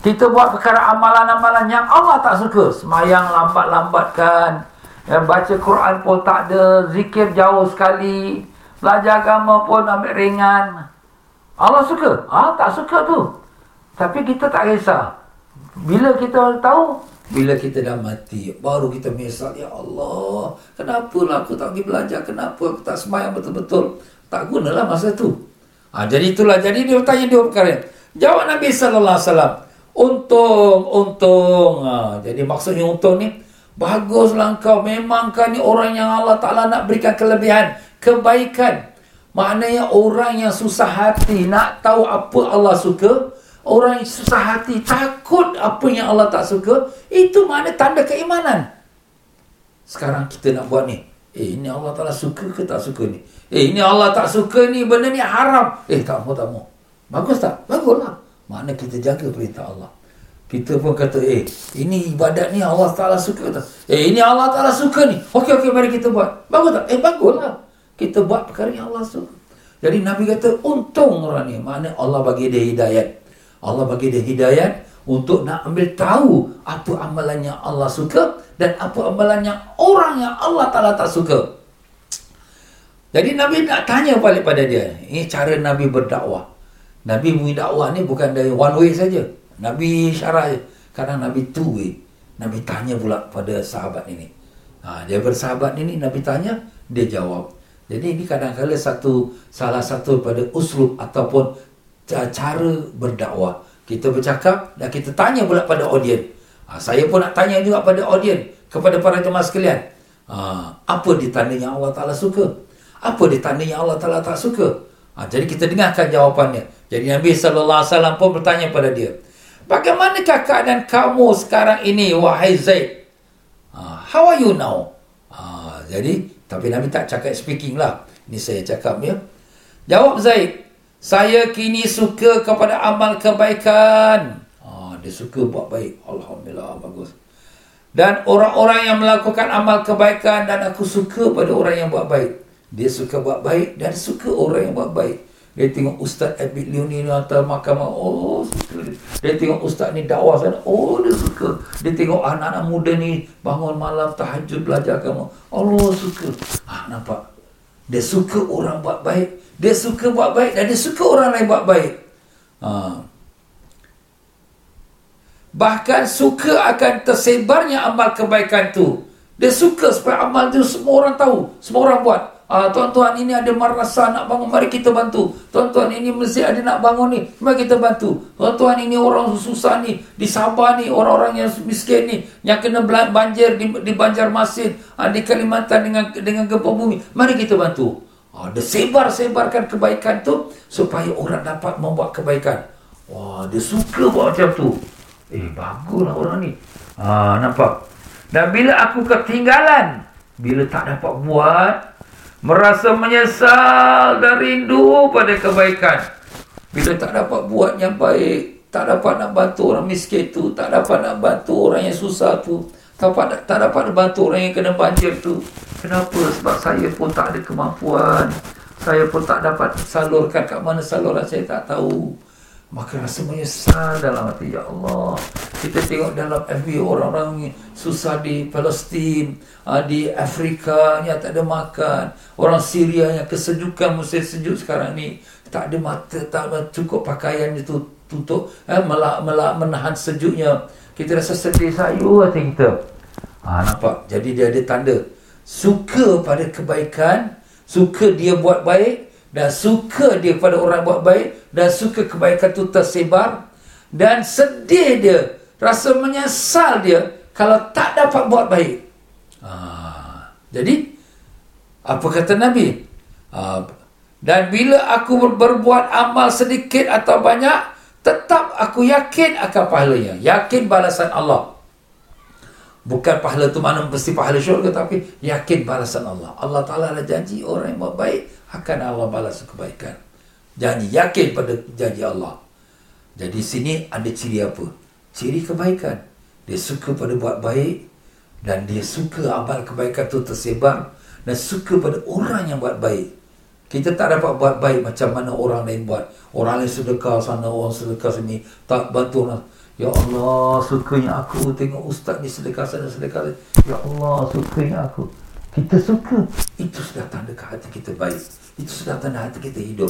kita buat perkara amalan-amalan yang Allah tak suka. Semayang lambat-lambatkan. Ya, baca Quran pun tak ada. Zikir jauh sekali. Belajar agama pun ambil ringan. Allah suka? Ah, tak suka tu. Tapi kita tak kisah. Bila kita tahu, bila kita dah mati, baru kita menyesal. Ya Allah, kenapalah aku tak pergi belajar? Kenapa aku tak semayang betul-betul? Tak gunalah masa tu. Ha, jadi itulah. Jadi dia bertanya dua perkara. Jawab Nabi SAW. Untung, untung. Ha, jadi maksudnya untung ni, baguslah kau. Memang kau ni orang yang Allah Ta'ala nak berikan kelebihan, kebaikan. Maknanya orang yang susah hati nak tahu apa Allah suka, orang yang susah hati takut apa yang Allah tak suka, itu makna tanda keimanan. Sekarang kita nak buat ni. Eh, ini Allah Ta'ala suka ke tak suka ni? Eh, ini Allah tak suka ni, benda ni haram. Eh, tak mau, tak mau. Bagus tak? Baguslah. Mana kita jaga perintah Allah. Kita pun kata, eh, ini ibadat ni Allah Ta'ala suka. Kata. Eh, ini Allah Ta'ala suka ni. Okey, okey, mari kita buat. Bagus tak? Eh, baguslah. Kita buat perkara yang Allah suka. Jadi Nabi kata, untung orang ni. Mana Allah bagi dia hidayat. Allah bagi dia hidayat untuk nak ambil tahu apa amalan yang Allah suka dan apa amalan yang orang yang Allah Ta'ala tak suka. Jadi Nabi nak tanya balik pada dia. Ini cara Nabi berdakwah. Nabi mui dakwah ni bukan dari one way saja. Nabi syarah je. Kadang Nabi two way. Nabi tanya pula pada sahabat ini. Ha, dia bersahabat ini, Nabi tanya, dia jawab. Jadi ini kadang-kadang satu salah satu pada uslub ataupun cara berdakwah. Kita bercakap dan kita tanya pula pada audien. Ha, saya pun nak tanya juga pada audien, kepada para jemaah sekalian. Ha, apa ditanda yang Allah Ta'ala suka? Apa ditanda yang Allah Ta'ala tak suka? Ha, jadi kita dengarkan jawapannya. Jadi Nabi SAW pun bertanya pada dia. Bagaimanakah keadaan kamu sekarang ini, wahai Zaid? Ha, how are you now? Ha, jadi, tapi Nabi tak cakap speaking lah. Ini saya cakap ya. Jawab Zaid. Saya kini suka kepada amal kebaikan. Ha, dia suka buat baik. Alhamdulillah, bagus. Dan orang-orang yang melakukan amal kebaikan dan aku suka pada orang yang buat baik. Dia suka buat baik dan suka orang yang buat baik. Dia tengok Ustaz Abid Liu ni hantar mahkamah. Oh, suka dia. Dia tengok Ustaz ni dakwah sana. Oh, dia suka. Dia tengok anak-anak muda ni bangun malam tahajud belajar kamu. Allah suka. Ah, nampak? Dia suka orang buat baik. Dia suka buat baik dan dia suka orang lain buat baik. Ha. Bahkan suka akan tersebarnya amal kebaikan tu. Dia suka supaya amal tu semua orang tahu. Semua orang buat. Ah, tuan-tuan ini ada marasa nak bangun, mari kita bantu. Tuan-tuan ini mesti ada nak bangun ni, mari kita bantu. Tuan-tuan ini orang susah ni, di Sabah ni, orang-orang yang miskin ni, yang kena banjir di, di Banjarmasin, ah, di Kalimantan dengan dengan gempa bumi, mari kita bantu. Ah, dia sebar-sebarkan kebaikan tu supaya orang dapat membuat kebaikan. Wah, dia suka buat macam tu. Eh, baguslah orang ni. Ah, nampak? Dan bila aku ketinggalan, bila tak dapat buat, merasa menyesal dan rindu pada kebaikan. Bila tak dapat buat yang baik, tak dapat nak bantu orang miskin tu, tak dapat nak bantu orang yang susah tu, tak dapat, tak dapat bantu orang yang kena banjir tu. Kenapa? Sebab saya pun tak ada kemampuan. Saya pun tak dapat salurkan kat mana saluran saya tak tahu. Maka rasa menyesal dalam hati Ya Allah Kita tengok dalam FB Orang-orang susah di Palestin ah, Di Afrika Yang tak ada makan Orang Syria yang kesejukan Musim sejuk sekarang ni Tak ada mata Tak ada cukup pakaian itu Tutup eh, melak, melak, Menahan sejuknya Kita rasa sedih sayu hati kita ha, Nampak Jadi dia ada tanda Suka pada kebaikan Suka dia buat baik dan suka dia pada orang buat baik dan suka kebaikan itu tersebar dan sedih dia rasa menyesal dia kalau tak dapat buat baik ha. jadi Apa kata Nabi? Uh, dan bila aku berbuat amal sedikit atau banyak, tetap aku yakin akan pahalanya. Yakin balasan Allah. Bukan pahala tu mana mesti pahala syurga tapi yakin balasan Allah. Allah Ta'ala ada janji orang yang buat baik akan Allah balas kebaikan. Janji yakin pada janji Allah. Jadi sini ada ciri apa? Ciri kebaikan. Dia suka pada buat baik dan dia suka amal kebaikan tu tersebar dan suka pada orang yang buat baik. Kita tak dapat buat baik macam mana orang lain buat. Orang lain sedekah sana, orang sedekah sini. Tak bantu orang. Ya Allah, sukanya aku tengok ustaz ni sedekah sana, sedekah sana. Ya Allah, sukanya aku. Kita suka. Itu sudah tanda ke hati kita baik. Itu sudah tanda hati kita hidup.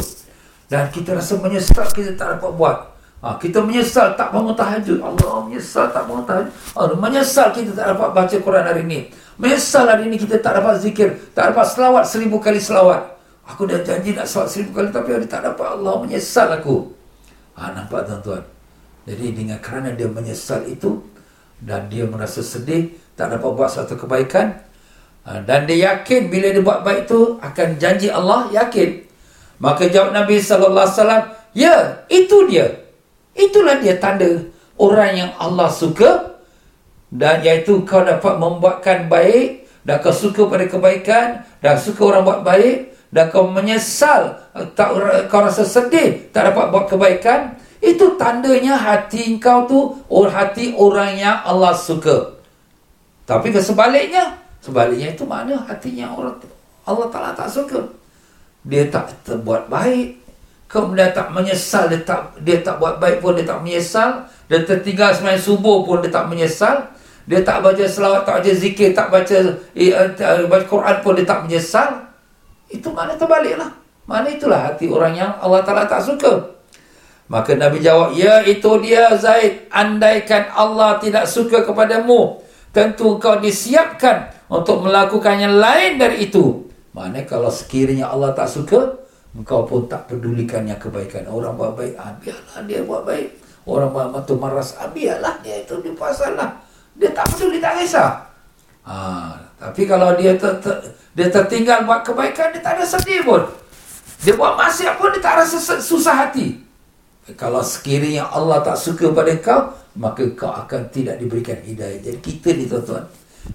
Dan kita rasa menyesal kita tak dapat buat. Ha, kita menyesal tak bangun tahajud. Allah menyesal tak bangun tahajud. Ha, menyesal kita tak dapat baca Quran hari ini. Menyesal hari ini kita tak dapat zikir. Tak dapat selawat seribu kali selawat. Aku dah janji nak salat seribu kali tapi hari tak dapat Allah menyesal aku. Ha, nampak tuan-tuan. Jadi dengan kerana dia menyesal itu dan dia merasa sedih tak dapat buat satu kebaikan ha, dan dia yakin bila dia buat baik itu akan janji Allah yakin. Maka jawab Nabi sallallahu alaihi wasallam, "Ya, itu dia. Itulah dia tanda orang yang Allah suka dan iaitu kau dapat membuatkan baik dan kau suka pada kebaikan dan suka orang buat baik dan kau menyesal tak kau rasa sedih tak dapat buat kebaikan itu tandanya hati kau tu or hati orang yang Allah suka. Tapi ke sebaliknya itu mana hatinya orang Allah Taala tak suka. Dia tak terbuat baik. Kemudian tak menyesal dia tak dia tak buat baik pun dia tak menyesal. Dia tertinggal sembahyang subuh pun dia tak menyesal. Dia tak baca selawat tak baca zikir tak baca eh, eh, baca Quran pun dia tak menyesal. Itu mana terbaliklah. Mana itulah hati orang yang Allah Ta'ala tak suka. Maka Nabi jawab, Ya itu dia Zaid. Andaikan Allah tidak suka kepadamu. Tentu kau disiapkan untuk melakukan yang lain dari itu. Mana kalau sekiranya Allah tak suka, engkau pun tak pedulikan yang kebaikan. Orang buat baik, ah, biarlah dia buat baik. Orang buat matu maras, ah, biarlah dia itu di pasal lah. Dia tak peduli, tak kisah. Ha, tapi kalau dia ter, ter, dia tertinggal buat kebaikan, dia tak ada sedih pun. Dia buat maksiat pun, dia tak rasa susah hati. Kalau sekiranya Allah tak suka pada kau, maka kau akan tidak diberikan hidayah. Jadi kita ni tuan-tuan,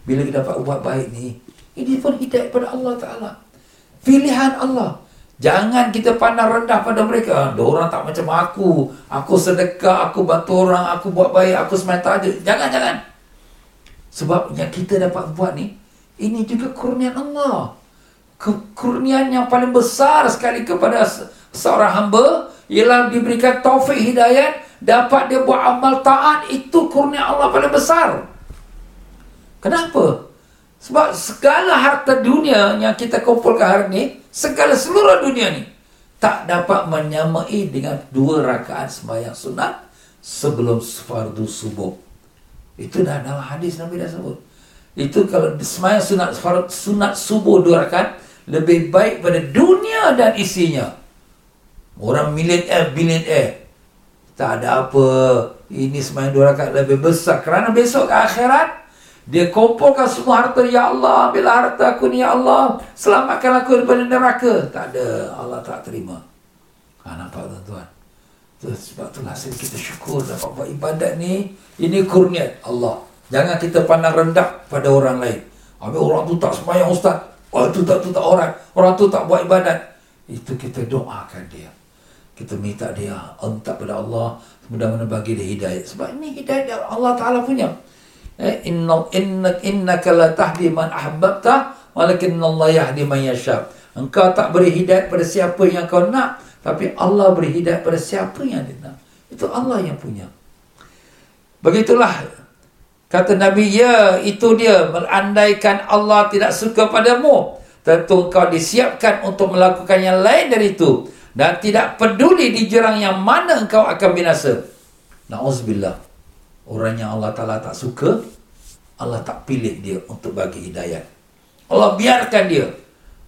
bila kita dapat buat baik ni, ini pun hidayah pada Allah Ta'ala. Pilihan Allah. Jangan kita pandang rendah pada mereka. Ada orang tak macam aku. Aku sedekah, aku bantu orang, aku buat baik, aku semata aja. Jangan, jangan. Sebab yang kita dapat buat ni, ini juga kurnian Allah. Kurnian yang paling besar sekali kepada seorang hamba ialah diberikan taufik hidayat dapat dia buat amal taat itu kurnia Allah paling besar. Kenapa? Sebab segala harta dunia yang kita kumpulkan hari ini, segala seluruh dunia ni tak dapat menyamai dengan dua rakaat sembahyang sunat sebelum fardu subuh. Itu dah dalam hadis Nabi dah sebut. Itu kalau semayang sunat sunat subuh dua rakaat lebih baik pada dunia dan isinya. Orang milioner, bilioner. Tak ada apa. Ini semayang dua rakaat lebih besar. Kerana besok akhirat, dia kumpulkan semua harta. Ya Allah, bila harta aku ni, Ya Allah. Selamatkan aku daripada neraka. Tak ada. Allah tak terima. Ha, nampak tuan-tuan? Sebab itulah kita syukur dapat buat ibadat ni. Ini kurnia Allah. Jangan kita pandang rendah pada orang lain. Habis orang tu tak sembahyang ustaz. Orang tu tak, tu tak orang. Orang tu tak buat ibadat. Itu kita doakan dia. Kita minta dia entak pada Allah. Mudah-mudahan bagi dia hidayah. Sebab ini hidayah Allah Ta'ala punya. Eh, inna, inna, innaka la tahdi man ahbabta. Walakin Allah yahdi man yashab. Engkau tak beri hidayah pada siapa yang kau nak. Tapi Allah beri hidayah pada siapa yang dia nak. Itu Allah yang punya. Begitulah Kata Nabi, ya itu dia Merandaikan Allah tidak suka padamu Tentu kau disiapkan untuk melakukan yang lain dari itu Dan tidak peduli di jurang yang mana engkau akan binasa Na'uzubillah Orang yang Allah Ta'ala tak suka Allah tak pilih dia untuk bagi hidayah Allah biarkan dia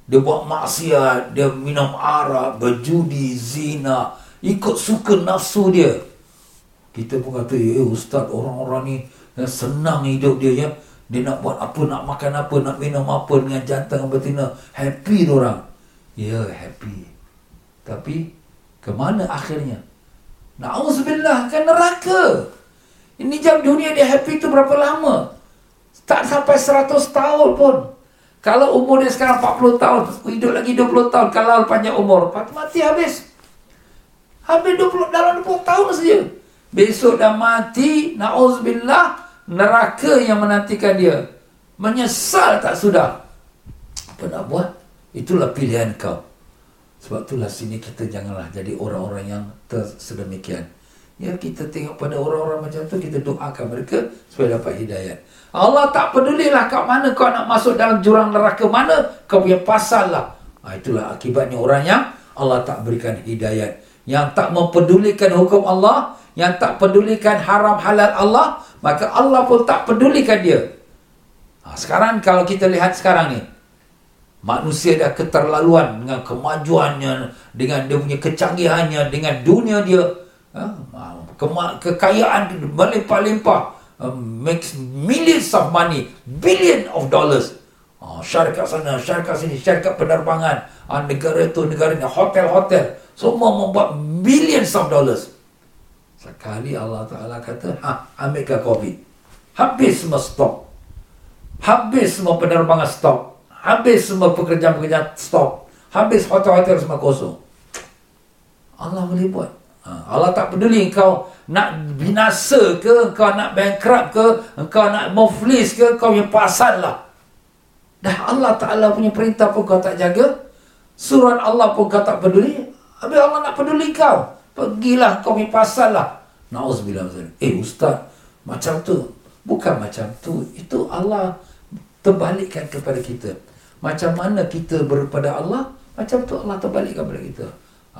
Dia buat maksiat Dia minum arak, berjudi, zina Ikut suka nafsu dia Kita pun kata, eh ustaz orang-orang ni senang hidup dia ya. Dia nak buat apa, nak makan apa, nak minum apa dengan jantan dan betina. Happy orang. Ya, happy. Tapi, ke mana akhirnya? Na'udzubillah, kan neraka. Ini jam dunia dia happy tu berapa lama? Tak sampai 100 tahun pun. Kalau umur dia sekarang 40 tahun, hidup lagi 20 tahun, kalau panjang umur, mati habis. Habis 20, dalam 20 tahun saja. Besok dah mati, na'udzubillah, neraka yang menantikan dia. Menyesal tak sudah. Apa nak buat? Itulah pilihan kau. Sebab itulah sini kita janganlah jadi orang-orang yang tersedemikian. Ya kita tengok pada orang-orang macam tu kita doakan mereka supaya dapat hidayat. Allah tak pedulilah kat mana kau nak masuk dalam jurang neraka mana kau punya pasal lah. Ha, itulah akibatnya orang yang Allah tak berikan hidayat. Yang tak mempedulikan hukum Allah, yang tak pedulikan haram halal Allah, maka Allah pun tak pedulikan dia. Ha, sekarang kalau kita lihat sekarang ni, Manusia dah keterlaluan dengan kemajuannya, dengan dia punya kecanggihannya, dengan dunia dia. Ha? Kema- kekayaan melimpah-limpah. Um, makes millions of money, billion of dollars. Syarikat sana, syarikat sini, syarikat penerbangan. Negara itu, negara ini, hotel-hotel. Semua membuat billions of dollars. Sekali Allah Ta'ala kata, ha, ambilkan COVID. Habis semua stop. Habis semua penerbangan stop. Habis semua pekerjaan-pekerjaan stop. Habis hotel-hotel semua kosong. Allah boleh buat. Ha, Allah tak peduli kau nak binasa ke, kau nak bankrupt ke, kau nak muflis ke, kau yang pasal lah. Dah Allah Ta'ala punya perintah pun kau tak jaga. Surat Allah pun kau tak peduli. Habis Allah nak peduli kau. Pergilah kau punya pasal lah. Na'udzubillah. Eh Ustaz, macam tu. Bukan macam tu. Itu Allah terbalikkan kepada kita. Macam mana kita berpada Allah, macam tu Allah terbalikkan kepada kita.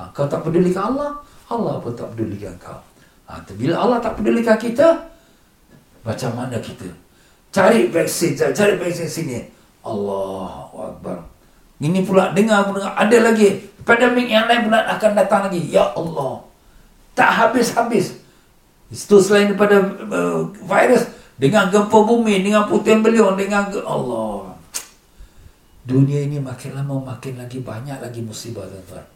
Ha, kau tak pedulikan Allah, Allah pun tak pedulikan kau. Ha, bila Allah tak pedulikan kita, macam mana kita? Cari vaksin, cari vaksin sini. Allah Akbar. Ini pula dengar dengar. Ada lagi. Pandemik yang lain pula akan datang lagi. Ya Allah. Tak habis-habis. Itu selain daripada uh, virus. Dengan gempa bumi, dengan puting beliung, dengan... Allah dunia ini makin lama makin lagi banyak lagi musibah tuan-tuan.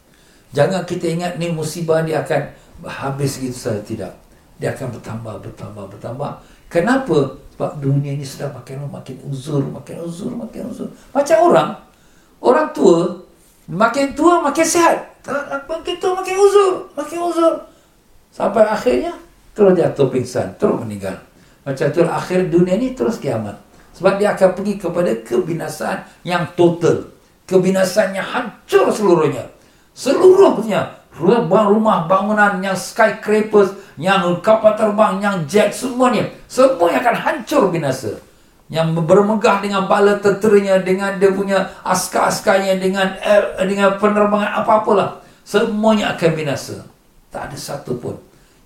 Jangan kita ingat ni musibah dia akan habis gitu saja tidak. Dia akan bertambah bertambah bertambah. Kenapa? Sebab dunia ini sudah makin lama makin uzur, makin uzur, makin uzur. Macam orang orang tua makin tua makin sihat. Makin tua makin uzur, makin uzur. Sampai akhirnya terus jatuh pingsan, terus meninggal. Macam tu akhir dunia ini terus kiamat. Sebab dia akan pergi kepada kebinasaan yang total. Kebinasaan yang hancur seluruhnya. Seluruhnya. Rumah bangunan yang skyscrapers, yang kapal terbang, yang jet, semuanya. Semuanya akan hancur binasa. Yang bermegah dengan bala tenteranya, dengan dia punya askar-askarnya, dengan air, dengan penerbangan apa-apalah. Semuanya akan binasa. Tak ada satu pun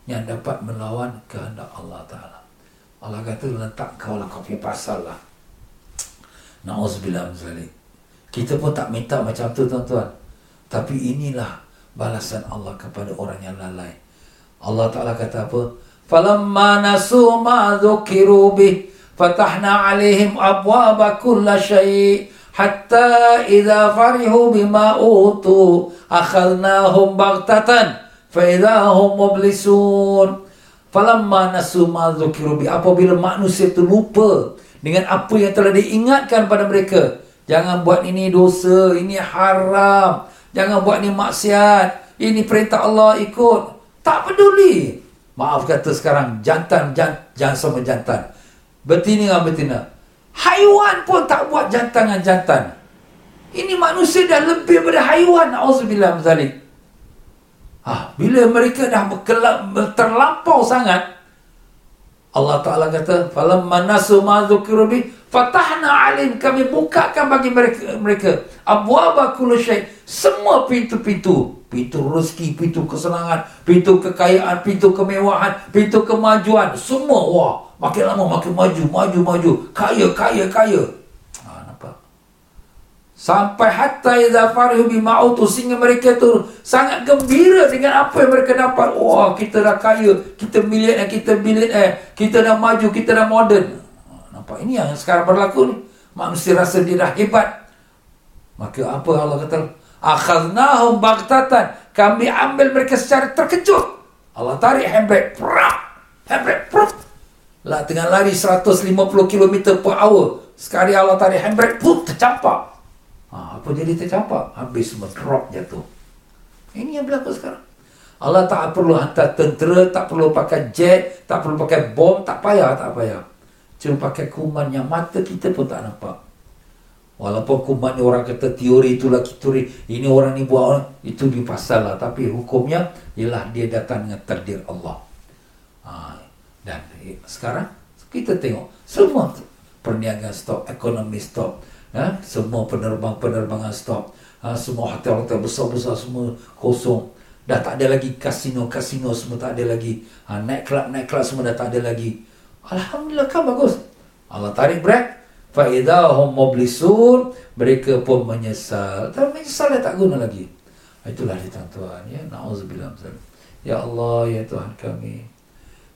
yang dapat melawan kehendak Allah Ta'ala. Allah kata letak kau lah kau punya pasal lah. Na'udzubillah zalik. Kita pun tak minta macam tu tuan-tuan. Tapi inilah balasan Allah kepada orang yang lalai. Allah Ta'ala kata apa? Falamma nasu ma dhukiru bih fatahna alaihim abwaba kulla syai' hatta idza farihu bima utu akhadnahum baghtatan fa idza hum mublisun Falamma nasu ma apabila manusia itu lupa dengan apa yang telah diingatkan pada mereka. Jangan buat ini dosa, ini haram. Jangan buat ini maksiat. Ini perintah Allah ikut. Tak peduli. Maaf kata sekarang jantan jangan, jangan sama jantan. Betina dengan betina. Haiwan pun tak buat jantan dengan jantan. Ini manusia dah lebih daripada haiwan. Auzubillah zalik. Ha, bila mereka dah terlampau sangat, Allah Ta'ala kata, Falamma nasu ma'adzukiru bi, fatahna alim, kami bukakan bagi mereka, mereka. Abu abakul syait, semua pintu-pintu, pintu rezeki, pintu kesenangan, pintu kekayaan, pintu kemewahan, pintu kemajuan, semua, wah, makin lama makin maju, maju, maju, kaya, kaya, kaya. Sampai hatta idza farihu bima utu sehingga mereka tu sangat gembira dengan apa yang mereka dapat. Wah, kita dah kaya, kita milik kita milik eh, kita dah maju, kita dah moden. nampak. Ini yang sekarang berlaku ni. Manusia rasa dia dah hebat. Maka apa Allah kata? Akhadnahum baghtatan. Kami ambil mereka secara terkejut. Allah tarik handbrake. Prap. Handbrake. Prap. Lah tengah lari 150 km per hour. Sekali Allah tarik handbrake. Pup. Tercampak. Ha, apa jadi tercampak? Habis semua drop jatuh. Ini yang berlaku sekarang. Allah tak perlu hantar tentera, tak perlu pakai jet, tak perlu pakai bom, tak payah, tak payah. Cuma pakai kuman yang mata kita pun tak nampak. Walaupun kuman ni orang kata teori itulah teori, ini orang ni buat orang, itu di pasal lah. Tapi hukumnya ialah dia datang dengan takdir Allah. Ha, dan sekarang kita tengok semua perniagaan stop, ekonomi stop, ha, semua penerbang-penerbangan stop, ha, semua hotel-hotel besar-besar semua kosong. Dah tak ada lagi kasino-kasino semua tak ada lagi. Ha, night club, night club semua dah tak ada lagi. Alhamdulillah kan bagus. Allah tarik break. Fa'idahum mublisun. Mereka pun menyesal. Tapi menyesal dah tak guna lagi. Itulah dia tuan-tuan. Ya, Na'udzubillah. Ya Allah, ya Tuhan kami.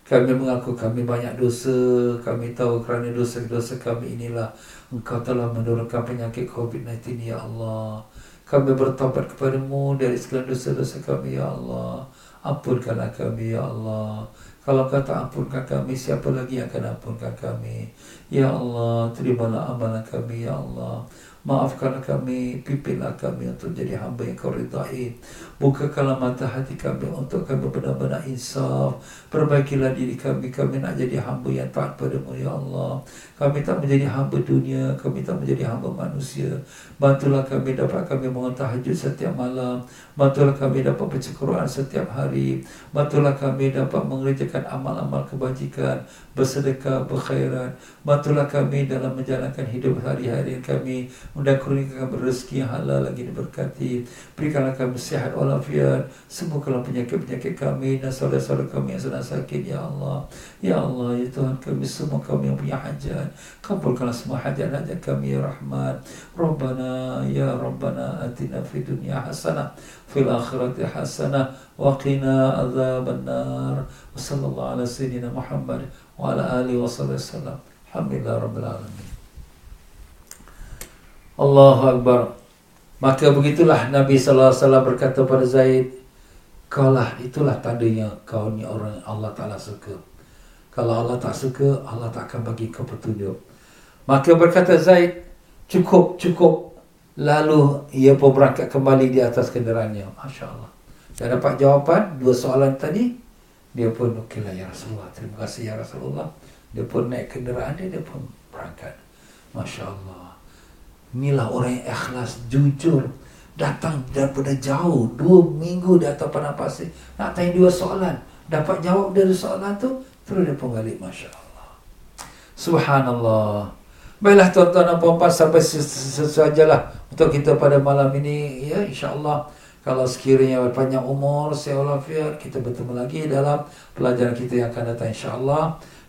Kami mengaku kami banyak dosa. Kami tahu kerana dosa-dosa kami inilah. Engkau telah menurunkan penyakit COVID-19, Ya Allah. Kami bertobat kepadamu dari segala dosa-dosa kami, Ya Allah. Ampunkanlah kami, Ya Allah. Kalau kau tak ampunkan kami, siapa lagi yang akan ampunkan kami? Ya Allah, terimalah amalan kami, Ya Allah. Maafkanlah kami, pimpinlah kami untuk jadi hamba yang kau ridai. Bukakanlah mata hati kami untuk kami benar-benar insaf. Perbaikilah diri kami, kami nak jadi hamba yang taat padamu, Ya Allah. Kami tak menjadi hamba dunia, kami tak menjadi hamba manusia. Bantulah kami dapat kami bangun tahajud setiap malam. Bantulah kami dapat baca Quran setiap hari. Bantulah kami dapat mengerjakan amal-amal kebajikan, bersedekah, berkhairan. Bantulah kami dalam menjalankan hidup hari-hari kami Mudah kurniakan rezeki yang halal lagi diberkati. Berikanlah kami sihat walafiat. Sembuhkanlah penyakit-penyakit kami dan saudara-saudara kami yang sedang sakit. Ya Allah. Ya Allah. Ya Tuhan kami semua kami yang punya hajat. Kabulkanlah semua hajat-hajat kami. Ya Rahman. Rabbana. Ya Rabbana. Atina fi dunia hasanah. Fil akhirati hasanah. Wa qina azab nar. Wa sallallahu ala sayyidina Muhammad. Wa ala alihi wa sallam. Alhamdulillah Rabbil Alamin. Allahu Akbar. Maka begitulah Nabi sallallahu alaihi wasallam berkata pada Zaid, "Kaulah itulah tandanya kau ni orang Allah Taala suka. Kalau Allah tak suka, Allah tak akan bagi kau petunjuk." Maka berkata Zaid, "Cukup, cukup." Lalu ia pun berangkat kembali di atas kenderaannya. Masya-Allah. Dia dapat jawapan dua soalan tadi. Dia pun okeylah ya Rasulullah. Terima kasih ya Rasulullah. Dia pun naik kenderaan dia, dia pun berangkat. Masya-Allah. Inilah orang yang ikhlas, jujur. Datang daripada jauh. Dua minggu di atas padang pasir. Nak tanya dua soalan. Dapat jawab dari soalan tu. Terus dia pun balik. Masya Allah. Subhanallah. Baiklah tuan-tuan dan puan-puan. Sampai sesajalah untuk kita pada malam ini. Ya insyaAllah. Kalau sekiranya panjang umur, sehat walafiat, kita bertemu lagi dalam pelajaran kita yang akan datang insyaAllah.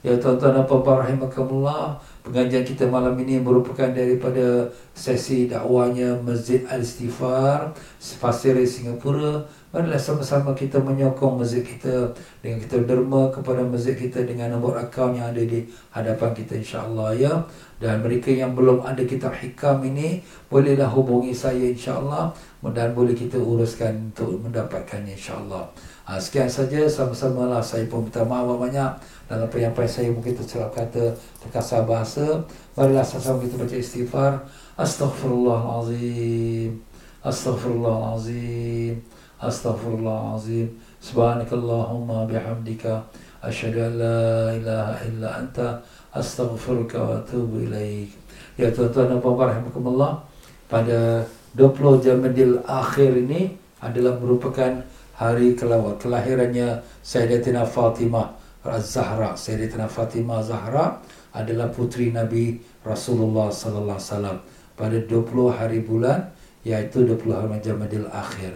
Ya tuan-tuan dan puan-puan rahimakumullah. Pengajian kita malam ini merupakan daripada sesi dakwanya Masjid Al-Istighfar Pasir Singapura. Marilah sama-sama kita menyokong masjid kita Dengan kita derma kepada masjid kita Dengan nombor akaun yang ada di hadapan kita insyaAllah ya. Dan mereka yang belum ada kitab hikam ini Bolehlah hubungi saya insyaAllah Dan boleh kita uruskan untuk mendapatkannya insyaAllah. Ha, Sekian saja. Sama-sama lah saya pun minta maaf banyak dalam penyampaian saya mungkin tersilap kata terkasar bahasa marilah sama-sama kita baca istighfar. Astaghfirullahalazim. Astaghfirullahalazim. Astaghfirullahalazim. Subhanakallahumma bihamdika. Asyhadu an la ilaha illa anta. Astaghfiruka wa atubu ilaik. Ya tuan-tuan dan puan-puan rahimakumullah pada 20 Jamadil akhir ini adalah merupakan hari kelahirannya Sayyidatina Fatimah Az-Zahra Sayyidatina Fatimah Zahra adalah putri Nabi Rasulullah sallallahu alaihi wasallam pada 20 hari bulan iaitu 20 hari Jamadil Akhir.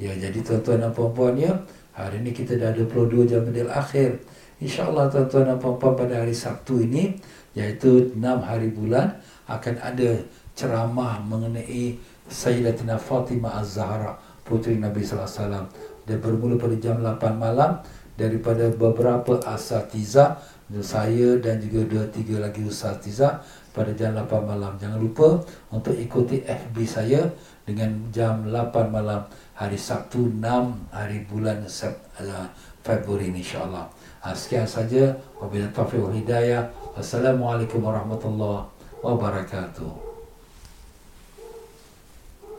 Ya jadi tuan-tuan dan puan-puan ya, hari ini kita dah 22 Jamadil Akhir. Insya-Allah tuan-tuan dan puan-puan pada hari Sabtu ini iaitu 6 hari bulan akan ada ceramah mengenai Sayyidatina Fatimah Az-Zahra putri Nabi sallallahu alaihi wasallam. Dia bermula pada jam 8 malam daripada beberapa asatiza saya dan juga dua tiga lagi asatiza pada jam 8 malam. Jangan lupa untuk ikuti FB saya dengan jam 8 malam hari Sabtu 6 hari bulan uh, Februari insya-Allah. Ha, sekian saja. Wabillahi taufiq wal hidayah. Assalamualaikum warahmatullahi wabarakatuh.